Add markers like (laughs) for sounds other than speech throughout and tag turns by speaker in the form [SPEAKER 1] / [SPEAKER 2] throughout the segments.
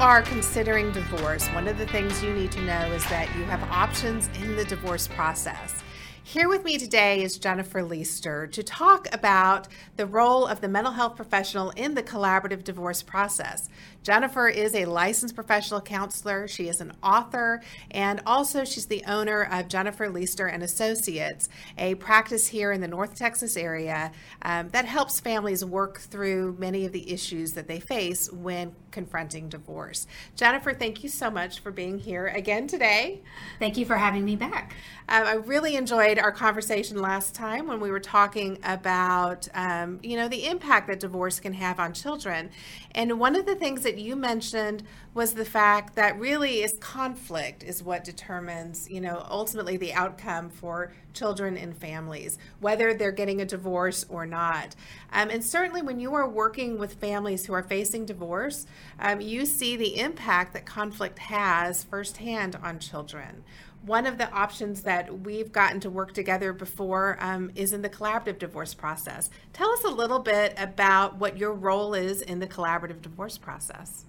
[SPEAKER 1] are considering divorce, one of the things you need to know is that you have options in the divorce process. Here with me today is Jennifer Leister to talk about the role of the mental health professional in the collaborative divorce process. Jennifer is a licensed professional counselor. She is an author, and also she's the owner of Jennifer Leister and Associates, a practice here in the North Texas area um, that helps families work through many of the issues that they face when confronting divorce. Jennifer, thank you so much for being here again today.
[SPEAKER 2] Thank you for having me back.
[SPEAKER 1] Um, I really enjoyed our conversation last time when we were talking about, um, you know, the impact that divorce can have on children. And one of the things that you mentioned was the fact that really is conflict is what determines, you know, ultimately the outcome for children and families, whether they're getting a divorce or not. Um, and certainly when you are working with families who are facing divorce, um, you see the impact that conflict has firsthand on children one of the options that we've gotten to work together before um, is in the collaborative divorce process. Tell us a little bit about what your role is in the collaborative divorce process.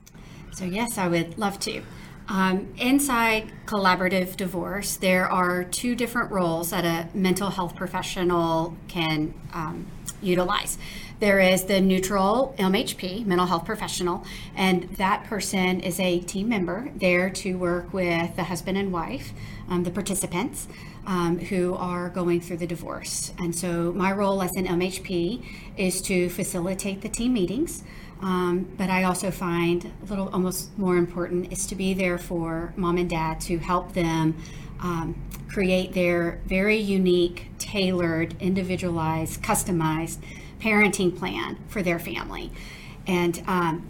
[SPEAKER 2] So, yes, I would love to. Um, inside collaborative divorce, there are two different roles that a mental health professional can um, utilize. There is the neutral MHP, mental health professional, and that person is a team member there to work with the husband and wife, um, the participants. Um, who are going through the divorce. And so, my role as an MHP is to facilitate the team meetings, um, but I also find a little almost more important is to be there for mom and dad to help them um, create their very unique, tailored, individualized, customized parenting plan for their family. And um,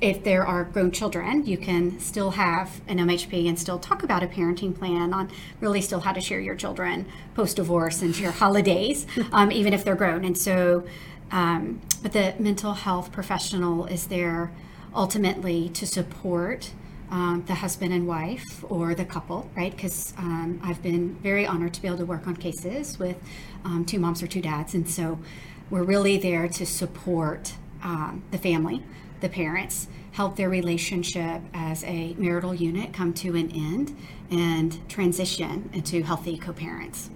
[SPEAKER 2] if there are grown children, you can still have an MHP and still talk about a parenting plan on really still how to share your children post divorce and share holidays, (laughs) um, even if they're grown. And so, um, but the mental health professional is there ultimately to support um, the husband and wife or the couple, right? Because um, I've been very honored to be able to work on cases with um, two moms or two dads. And so we're really there to support um, the family, the parents, help their relationship as a marital unit come to an end and transition into healthy co parents.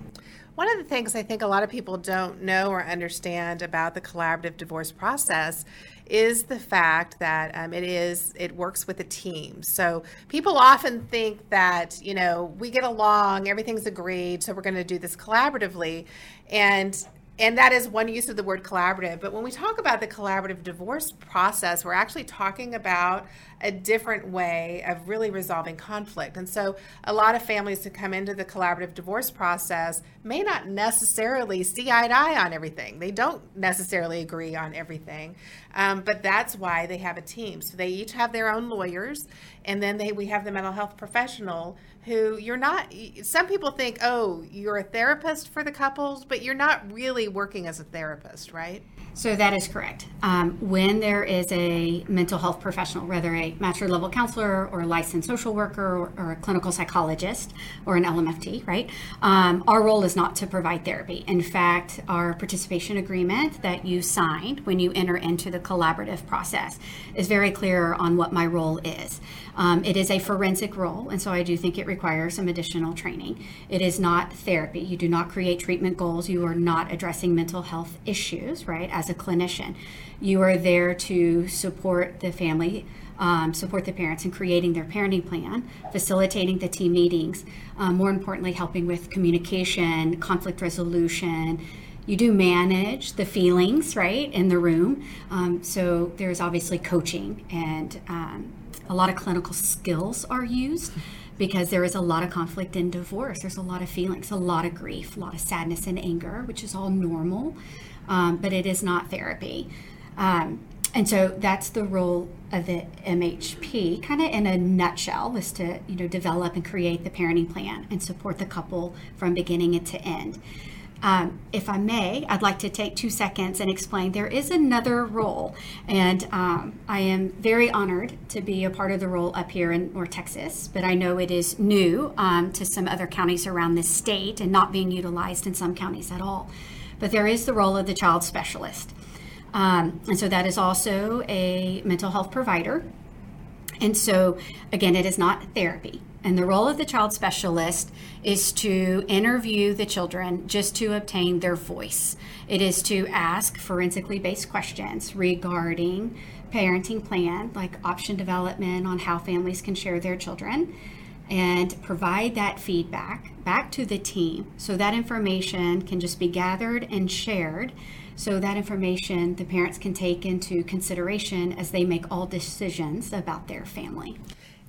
[SPEAKER 1] One of the things I think a lot of people don't know or understand about the collaborative divorce process is the fact that um, it is it works with a team. So people often think that you know we get along, everything's agreed, so we're going to do this collaboratively, and and that is one use of the word collaborative. But when we talk about the collaborative divorce process, we're actually talking about a different way of really resolving conflict. And so, a lot of families who come into the collaborative divorce process may not necessarily see eye to eye on everything. They don't necessarily agree on everything, um, but that's why they have a team. So they each have their own lawyers, and then they we have the mental health professional who you're not. Some people think, oh, you're a therapist for the couples, but you're not really working as a therapist, right?
[SPEAKER 2] So that is correct. Um, when there is a mental health professional, whether a master level counselor or a licensed social worker or, or a clinical psychologist or an LMFT, right? Um, our role is not to provide therapy. In fact, our participation agreement that you signed when you enter into the collaborative process is very clear on what my role is. Um, it is a forensic role, and so I do think it requires some additional training. It is not therapy. You do not create treatment goals. You are not addressing mental health issues, right, as a clinician. You are there to support the family. Um, support the parents in creating their parenting plan, facilitating the team meetings, um, more importantly, helping with communication, conflict resolution, you do manage the feelings right in the room um, so there's obviously coaching and um, a lot of clinical skills are used because there is a lot of conflict in divorce. There's a lot of feelings, a lot of grief, a lot of sadness and anger, which is all normal, um, but it is not therapy. Um, and so that's the role of the MHP, kind of in a nutshell, is to you know develop and create the parenting plan and support the couple from beginning to end. Um, if I may, I'd like to take two seconds and explain there is another role, and um, I am very honored to be a part of the role up here in North Texas, but I know it is new um, to some other counties around the state and not being utilized in some counties at all. But there is the role of the child specialist. Um, and so that is also a mental health provider And so, again, it is not therapy. And the role of the child specialist is to interview the children just to obtain their voice. It is to ask forensically based questions regarding parenting plan, like option development on how families can share their children, and provide that feedback back to the team so that information can just be gathered and shared so that information the parents can take into consideration as they make all decisions about their family.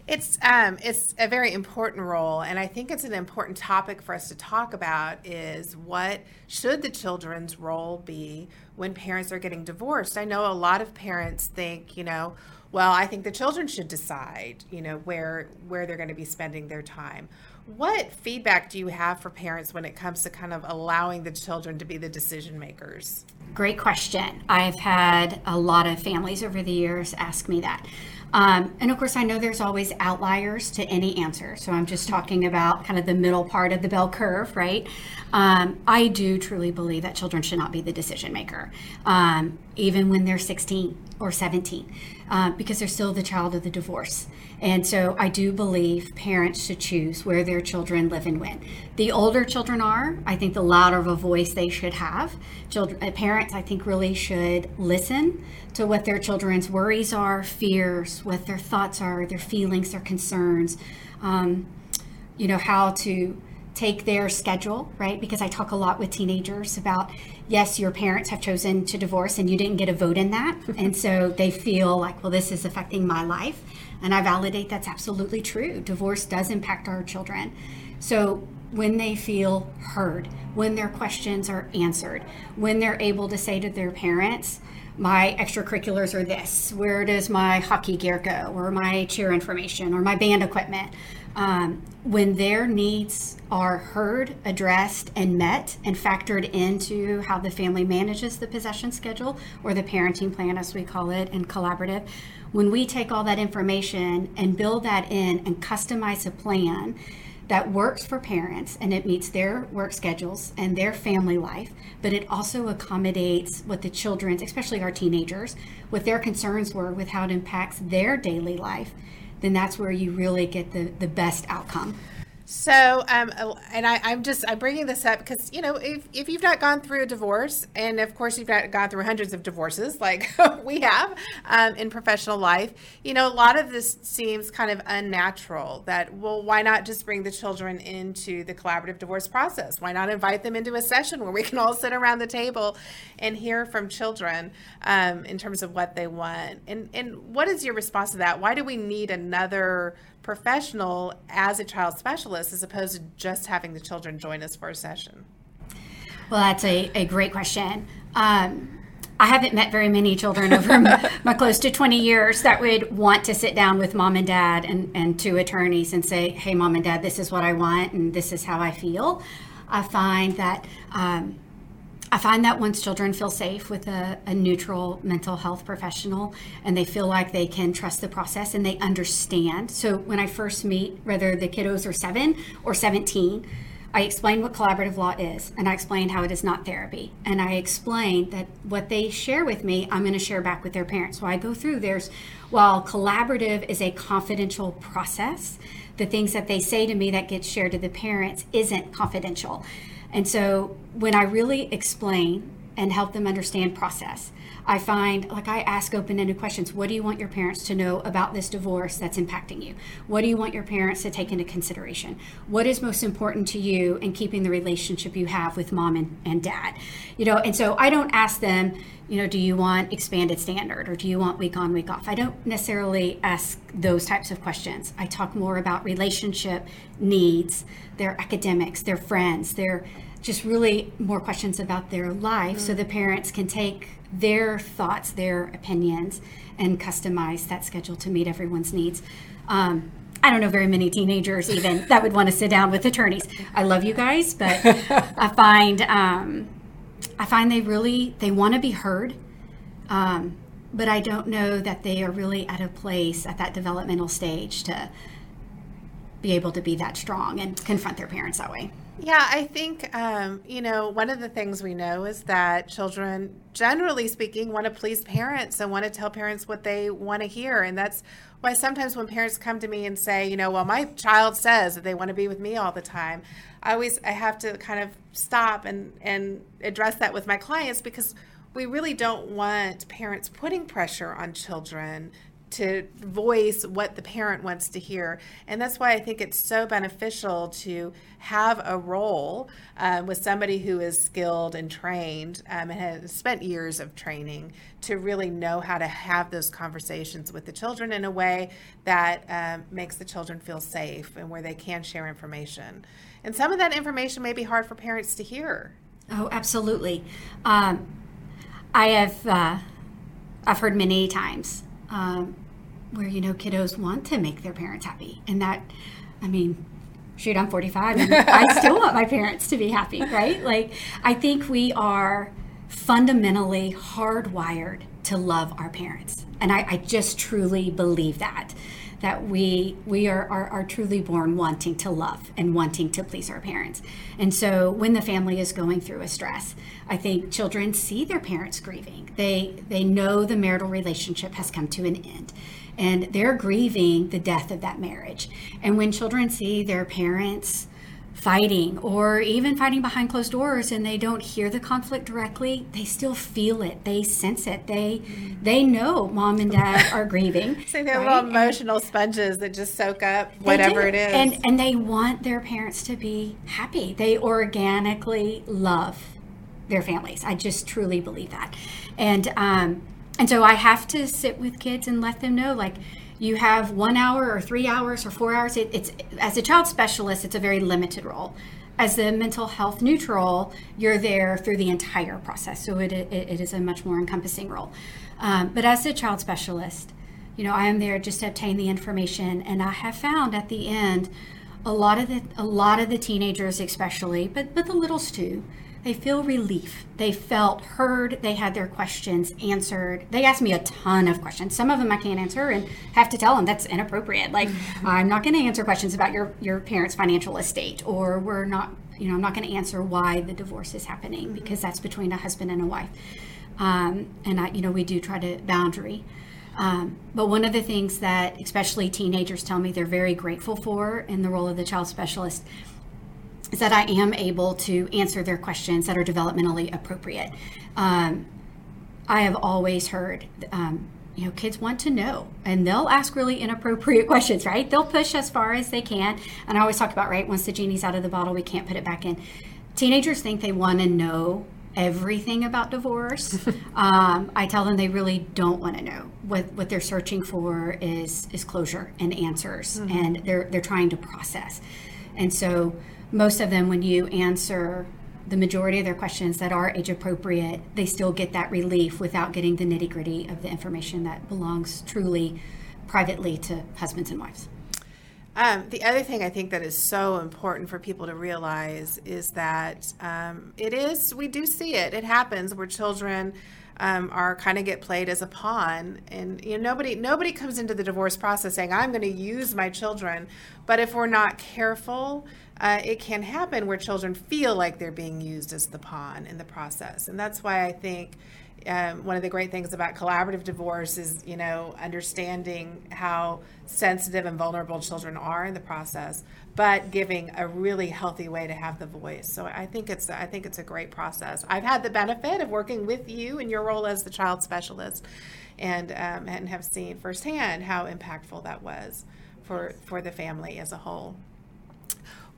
[SPEAKER 1] It's um, it's a very important role, and I think it's an important topic for us to talk about. Is what should the children's role be when parents are getting divorced? I know a lot of parents think, you know, well, I think the children should decide, you know, where where they're going to be spending their time. What feedback do you have for parents when it comes to kind of allowing the children to be the decision makers?
[SPEAKER 2] Great question. I've had a lot of families over the years ask me that. Um, and of course, I know there's always outliers to any answer. So I'm just talking about kind of the middle part of the bell curve, right? Um, I do truly believe that children should not be the decision maker, um, even when they're 16 or 17, uh, because they're still the child of the divorce. And so I do believe parents should choose where their children live and when. The older children are, I think the louder of a voice they should have. Children, uh, parents, I think, really should listen to what their children's worries are, fears, what their thoughts are, their feelings, their concerns. Um, you know, how to take their schedule, right? Because I talk a lot with teenagers about, yes, your parents have chosen to divorce and you didn't get a vote in that. (laughs) and so they feel like, well, this is affecting my life. And I validate that's absolutely true. Divorce does impact our children. So when they feel heard, when their questions are answered, when they're able to say to their parents, my extracurriculars are this, where does my hockey gear go, or my cheer information, or my band equipment. Um, when their needs are heard, addressed, and met, and factored into how the family manages the possession schedule or the parenting plan, as we call it, and collaborative, when we take all that information and build that in and customize a plan that works for parents and it meets their work schedules and their family life, but it also accommodates what the children's, especially our teenagers, what their concerns were with how it impacts their daily life, then that's where you really get the, the best outcome.
[SPEAKER 1] So, um, and I, am just I'm bringing this up because you know if, if you've not gone through a divorce, and of course you've not gone through hundreds of divorces like (laughs) we have um, in professional life, you know a lot of this seems kind of unnatural. That well, why not just bring the children into the collaborative divorce process? Why not invite them into a session where we can all sit around the table and hear from children um, in terms of what they want? And and what is your response to that? Why do we need another professional as a child specialist as opposed to just having the children join us for a session?
[SPEAKER 2] Well, that's a, a great question. Um, I haven't met very many children over my, (laughs) my, close to 20 years that would want to sit down with mom and dad and, and two attorneys and say, hey, mom and dad, this is what I want and this is how I feel. I find that um, I find that once children feel safe with a, a, neutral mental health professional and they feel like they can trust the process and they understand. So when I first meet, whether the kiddos are seven or 17, I explain what collaborative law is and I explain how it is not therapy. And I explain that what they share with me, I'm going to share back with their parents. So I go through there's, while collaborative is a confidential process, the things that they say to me that gets shared to the parents isn't confidential. And so when I really explain and help them understand process, I find like I ask open ended questions. What do you want your parents to know about this divorce that's impacting you? What do you want your parents to take into consideration? What is most important to you in keeping the relationship you have with mom and, and dad? You know, and so I don't ask them, you know, do you want expanded standard or do you want week on, week off? I don't necessarily ask those types of questions. I talk more about relationship needs, their academics, their friends, their just really more questions about their life mm-hmm. so the parents can take their thoughts, their opinions, and customize that schedule to meet everyone's needs. Um, I don't know very many teenagers even (laughs) that would want to sit down with attorneys. I love you guys, but (laughs) I find um, I find they really they want to be heard, um, but I don't know that they are really at a place at that developmental stage to be able to be that strong and confront their parents that way.
[SPEAKER 1] Yeah, I think, um, you know, one of the things we know is that children, generally speaking, want to please parents and want to tell parents what they want to hear. And that's why sometimes when parents come to me and say, you know, well, my child says that they want to be with me all the time, I always I have to kind of stop and, and address that with my clients because we really don't want parents putting pressure on children to voice what the parent wants to hear. And that's why I think it's so beneficial to have a role um, with somebody who is skilled and trained um, and has spent years of training to really know how to have those conversations with the children in a way that um, makes the children feel safe and where they can share information. And some of that information may be hard for parents to hear.
[SPEAKER 2] Oh, absolutely. Um, I have uh, I've heard many times um, where you know kiddos want to make their parents happy, and that I mean, shoot, I'm 45 and I (laughs) still want my parents to be happy, right? Like I think we are fundamentally hardwired to love our parents, and I, I just truly believe that that we we are, are, are truly born wanting to love and wanting to please our parents. And so when the family is going through a stress, I think children see their parents grieving. They they know the marital relationship has come to an end and they're grieving the death of that marriage. And when children see their parents fighting or even fighting behind closed doors and they don't hear the conflict directly they still feel it. They sense it. They they know mom and dad (laughs) are grieving
[SPEAKER 1] so they're right? little emotional and sponges that just soak up whatever it is.
[SPEAKER 2] And and they want their parents to be happy. They organically love their families. I just truly believe that. And um and so i have to sit with kids and let them know like you have one hour or three hours or four hours. It, it's as a child specialist, it's a very limited role. As the mental health neutral, you're there through the entire process, so it, it, it is a much more encompassing role. Um, but as a child specialist, you know, I am there just to obtain the information, and I have found at the end, a lot of the a lot of the teenagers, especially, but but the littles too, they feel relief. They felt heard. They had their questions answered. They asked me a ton of questions. Some of them I can't answer and have to tell them that's inappropriate. Like, mm-hmm. I'm not going to answer questions about your, your parents' financial estate, or we're not, you know, I'm not going to answer why the divorce is happening mm-hmm. because that's between a husband and a wife. Um, and I, you know, we do try to boundary. Um, but one of the things that especially teenagers tell me they're very grateful for in the role of the child specialist is that I am able to answer their questions that are developmentally appropriate. Um, I have always heard, um, you know, kids want to know and they'll ask really inappropriate (laughs) questions, right? They'll push as far as they can. And I always talk about, right, once the genie's out of the bottle, we can't put it back in. Teenagers think they want to know everything about divorce. (laughs) um, I tell them they really don't want to know. What what they're searching for is is closure and answers, mm-hmm. and they're they're trying to process. And so most of them, when you answer the majority of their questions that are age appropriate, they still get that relief without getting the nitty gritty of the information that belongs truly privately to husbands and wives.
[SPEAKER 1] Um, the other thing I think that is so important for people to realize is that um, it is, we do see it. It happens where children um, are kind of get played as a pawn, and you know nobody nobody comes into the divorce process saying I'm going to use my children, but if we're not careful, uh, it can happen where children feel like they're being used as the pawn in the process, and that's why I think. Um, one of the great things about collaborative divorce is, you know, understanding how sensitive and vulnerable children are in the process, but giving a really healthy way to have the voice. So I think it's I think it's a great process. I've had the benefit of working with you in your role as the child specialist, and um, and have seen firsthand how impactful that was for for the family as a whole.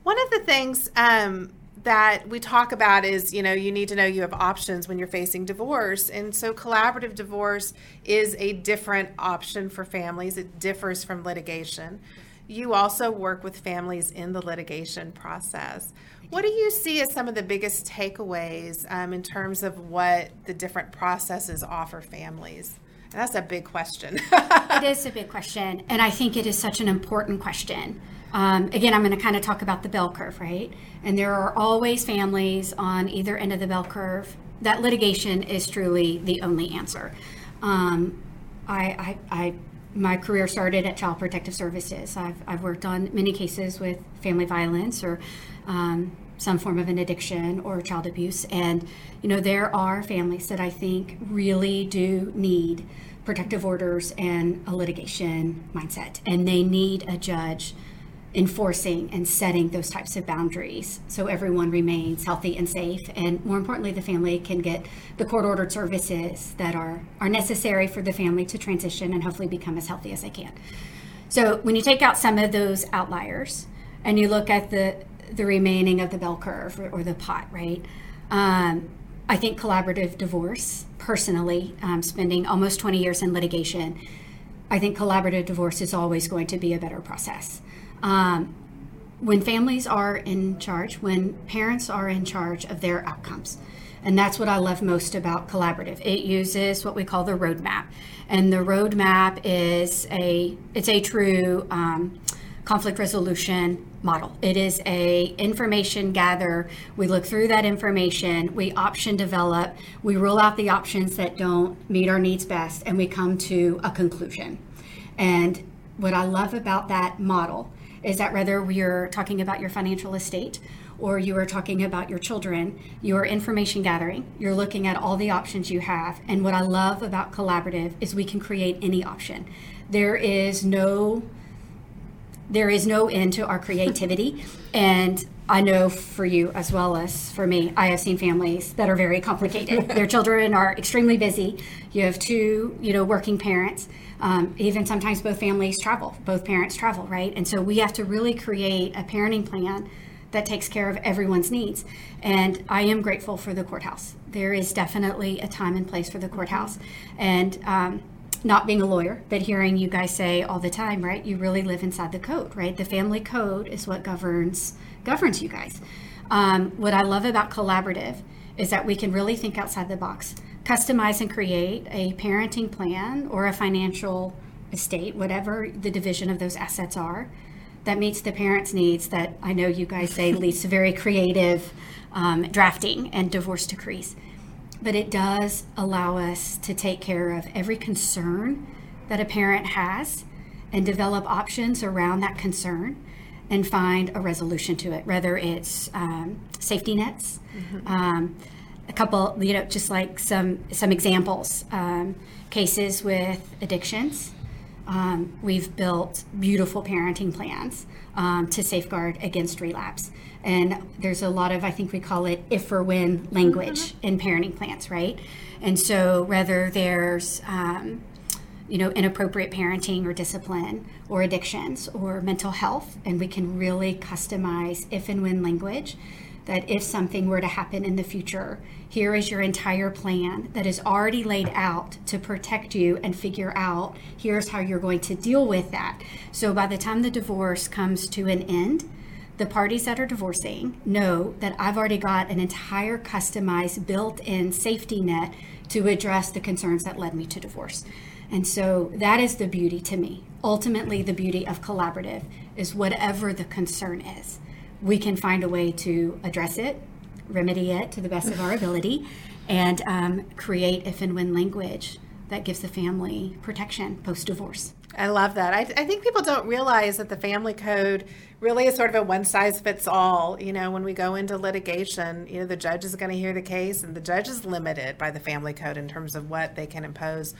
[SPEAKER 1] One of the things um, that we talk about is you know you need to know you have options when you're facing divorce and so collaborative divorce is a different option for families it differs from litigation you also work with families in the litigation process. What do you see as some of the biggest takeaways um, in terms of what the different processes offer families? And that's a big question.
[SPEAKER 2] it is a (laughs) big question, and I think it is such an important question. Um, again, I'm going to kind of talk about the bell curve, right? And there are always families on either end of the bell curve. That litigation is truly the only answer. Um, I, I, I my career started at Child Protective Services. I've, I've worked on many cases with family violence or um, some form of an addiction or child abuse. And, you know, there are families that I think really do need protective orders and a litigation mindset. And they need a judge enforcing and setting those types of boundaries so everyone remains healthy and safe. And more importantly the family can get the court ordered services that are are necessary for the family to transition and hopefully become as healthy as they can. So when you take out some of those outliers and you look at the the remaining of the bell curve or, or the pot right um, i think collaborative divorce personally um, spending almost 20 years in litigation i think collaborative divorce is always going to be a better process um, when families are in charge, when parents are in charge of their outcomes. And that's what I love most about collaborative. It uses what we call the roadmap, and the roadmap is a it's a true um, conflict resolution model. It is a information gather. We look through that information, we option develop, we rule out the options that don't meet our needs best, and we come to a conclusion. And what I love about that model is that whether you're talking about your financial estate or you are talking about your children, you're information gathering, you're looking at all the options you have. And what I love about collaborative is we can create any option. There is no there is no end to our creativity and I know for you as well as for me, I have seen families that are very complicated. (laughs) Their children are extremely busy. You have two, you know, working parents um, even sometimes both families travel, both parents travel, right? And so we have to really create a parenting plan that takes care of everyone's needs. And I am grateful for the courthouse. There is definitely a time and place for the courthouse. And um, not being a lawyer, but hearing you guys say all the time, right? You really live inside the code, right? The family code is what governs governs you guys. Um, what I love about collaborative is that we can really think outside the box customize and create a parenting plan or a financial estate, whatever the division of those assets are, that meets the parents' needs that I know you guys say (laughs) leads to very creative um, drafting and divorce decrees. But it does allow us to take care of every concern that a parent has and develop options around that concern and find a resolution to it, whether it's um, safety nets. Mm-hmm. Um, a couple, you know, just like some some examples, um, cases with addictions. Um, we've built beautiful parenting plans um, to safeguard against relapse. And there's a lot of, I think we call it if or when language mm-hmm. in parenting plans, right? And so whether there's, um, you know, inappropriate parenting or discipline or addictions or mental health, and we can really customize if and when language that if something were to happen in the future, here is your entire plan that is already laid out to protect you and figure out here's how you're going to deal with that. So by the time the divorce comes to an end, the parties that are divorcing know that I've already got an entire customized built in safety net to address the concerns that led me to divorce. And so that is the beauty to me. Ultimately, the beauty of collaborative is whatever the concern is we can find a way to address it, remedy it to the best of our (laughs) ability, and um, create if and when language that gives the family protection post divorce.
[SPEAKER 1] I love that. I, I, think people don't realize that the family code really is sort of a one size fits all. You know, when we go into litigation, you know, the judge is going to hear the case, and the judge is limited by the family code in terms of what they can impose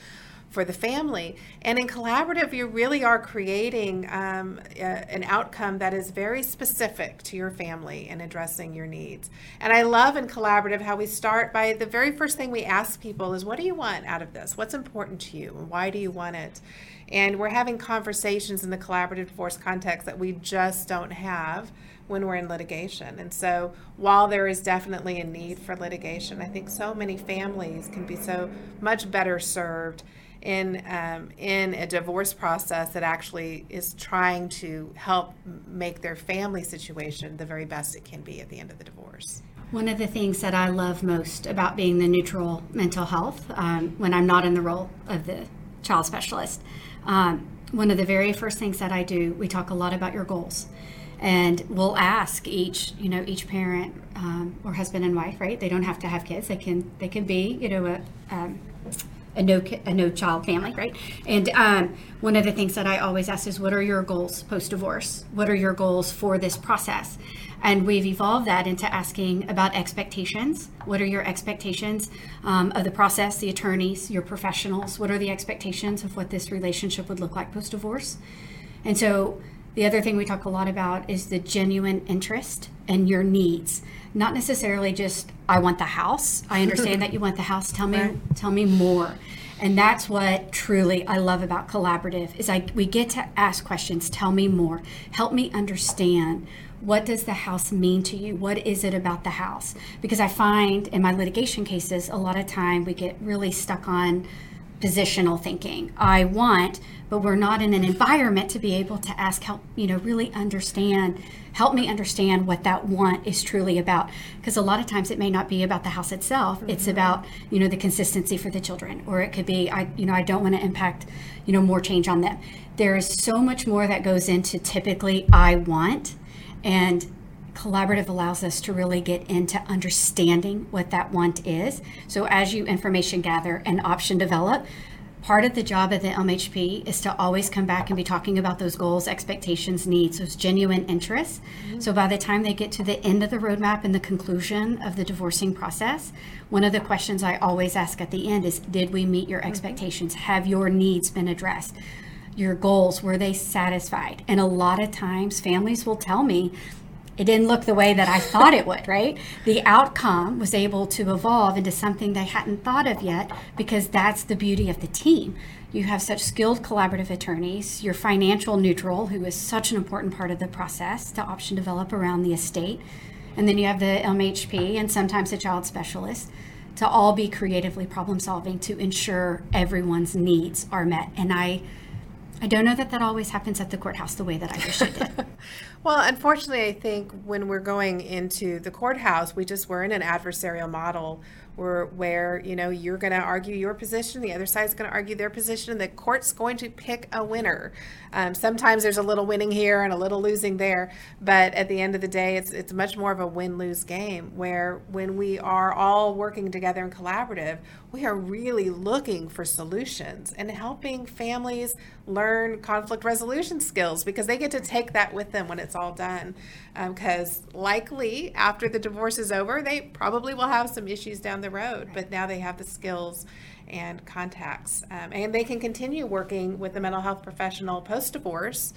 [SPEAKER 1] for the family. And in collaborative, you really are creating um, a, an outcome that is very specific to your family and addressing your needs. And I love in collaborative how we start by the very first thing we ask people is, What do you want out of this? What's important to you? And why do you want it? And we're having conversations in the collaborative divorce context that we just don't have when we're in litigation. And so, while there is definitely a need for litigation, I think so many families can be so much better served in um, in a divorce process that actually is trying to help make their family situation the very best it can be at the end of the divorce.
[SPEAKER 2] One of the things that I love most about being the neutral mental health um, when I'm not in the role of the child specialist, um, one of the very first things that I do, we talk a lot about your goals. And we'll ask each you know each parent um, or husband and wife right? They don't have to have kids. They can they can be you know a, um, a no a no child family, right? And um, one of the things that I always ask is, what are your goals post divorce? What are your goals for this process? And we've evolved that into asking about expectations. What are your expectations um, of the process, the attorneys, your professionals? What are the expectations of what this relationship would look like post divorce? And so the other thing we talk a lot about is the genuine interest and your needs. Not necessarily just I want the house. I understand that you want the house. Tell me right. tell me more. And that's what truly I love about collaborative is I we get to ask questions, tell me more. Help me understand what does the house mean to you? What is it about the house? Because I find in my litigation cases, a lot of time we get really stuck on positional thinking. I want, but we're not in an environment to be able to ask, help, you know, really understand, help me understand what that want is truly about. Because a lot of times it may not be about the house itself. Mm-hmm. It's about, you know, the consistency for the children, or it could be, I, you know, I don't want to impact, you know, more change on them. There is so much more that goes into typically I want and collaborative allows us to really get into understanding what that want is. So as you information gather and option develop, part of the job of the LMHP is to always come back and be talking about those goals, expectations, needs, those genuine interests. Mm-hmm. So by the time they get to the end of the roadmap and the conclusion of the divorcing process, one of the questions I always ask at the end is Did we meet your mm-hmm. expectations? Mm-hmm. Have your needs been addressed? your goals were they satisfied and a lot of times families will tell me it didn't look the way that I thought it would, right? The outcome was able to evolve into something they hadn't thought of yet because that's the beauty of the team. You have such skilled collaborative attorneys, you're financial neutral, who is such an important part of the process to option develop around the estate. And then you have the MHP and sometimes a child specialist to all be creatively problem solving to ensure everyone's needs are met. And I I don't know that that always happens at the courthouse the way that I wish it did. (laughs)
[SPEAKER 1] well, unfortunately, I think when we're going into the courthouse, we just we're in an adversarial model where, where you know you're going to argue your position, the other side's going to argue their position, and the court's going to pick a winner. Um, sometimes there's a little winning here and a little losing there, but at the end of the day, it's it's much more of a win-lose game. Where when we are all working together and collaborative, we are really looking for solutions and helping families learn conflict resolution skills because they get to take that with them when it's all done. Because um, likely after the divorce is over, they probably will have some issues down the road, but now they have the skills and contacts. Um, and they can continue working with the mental health professional post divorce.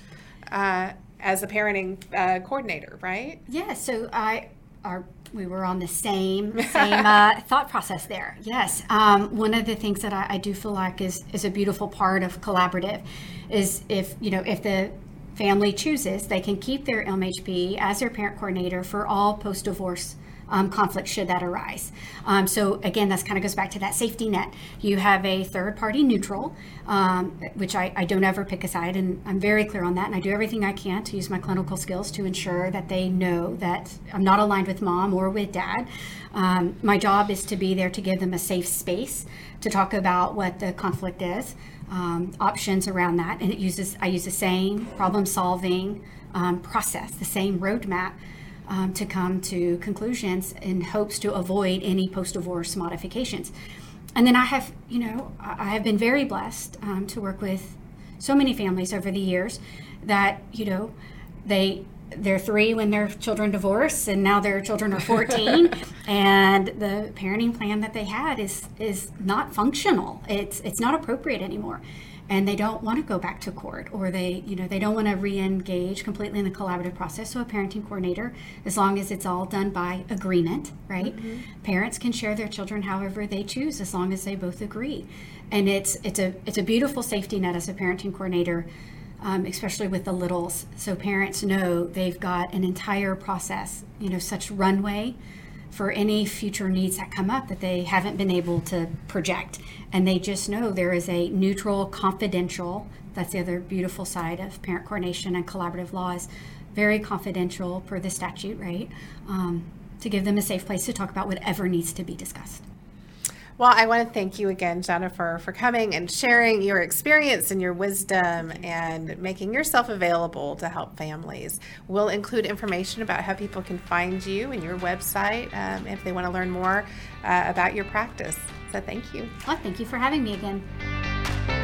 [SPEAKER 1] Uh, as a parenting uh, coordinator, right?
[SPEAKER 2] Yeah. So I, our we were on the same (laughs) same uh, thought process there. Yes, um, one of the things that I, I, do feel like is is a beautiful part of collaborative is if you know if the family chooses, they can keep their LMHP as their parent coordinator for all post divorce um, conflict should that arise. Um, so again, this kind of goes back to that safety net. You have a third party neutral, um, which I, I, don't ever pick a side, and I'm very clear on that. And I do everything I can to use my clinical skills to ensure that they know that I'm not aligned with mom or with dad. Um, my job is to be there to give them a safe space to talk about what the conflict is, um, options around that, and it uses I use the same problem solving um, process, the same roadmap um, to come to conclusions in hopes to avoid any post divorce modifications. And then I have, you know, I have been very blessed um, to work with so many families over the years that, you know, they they're three when their children divorce and now their children are 14 (laughs) and the parenting plan that they had is is not functional. It's it's not appropriate anymore. And they don't want to go back to court or they you know they don't want to re-engage completely in the collaborative process so a parenting coordinator as long as it's all done by agreement right? Mm-hmm. parents can share their children however they choose as long as they both agree. And it's it's a it's a beautiful safety net as a parenting coordinator um, especially with the littles so parents know they've got an entire process you know such runway for any future needs that come up that they haven't been able to project. And they just know there is a neutral, confidential, that's the other beautiful side of parent coordination and collaborative laws, very confidential per the statute, right? Um, to give them a safe place to talk about whatever needs to be discussed.
[SPEAKER 1] Well, I want to thank you again, Jennifer, for coming and sharing your experience and your wisdom and making yourself available to help families. We'll include information about how people can find you and your website um, if they want to learn more uh, about your practice. So thank you.
[SPEAKER 2] Well, thank you for having me again.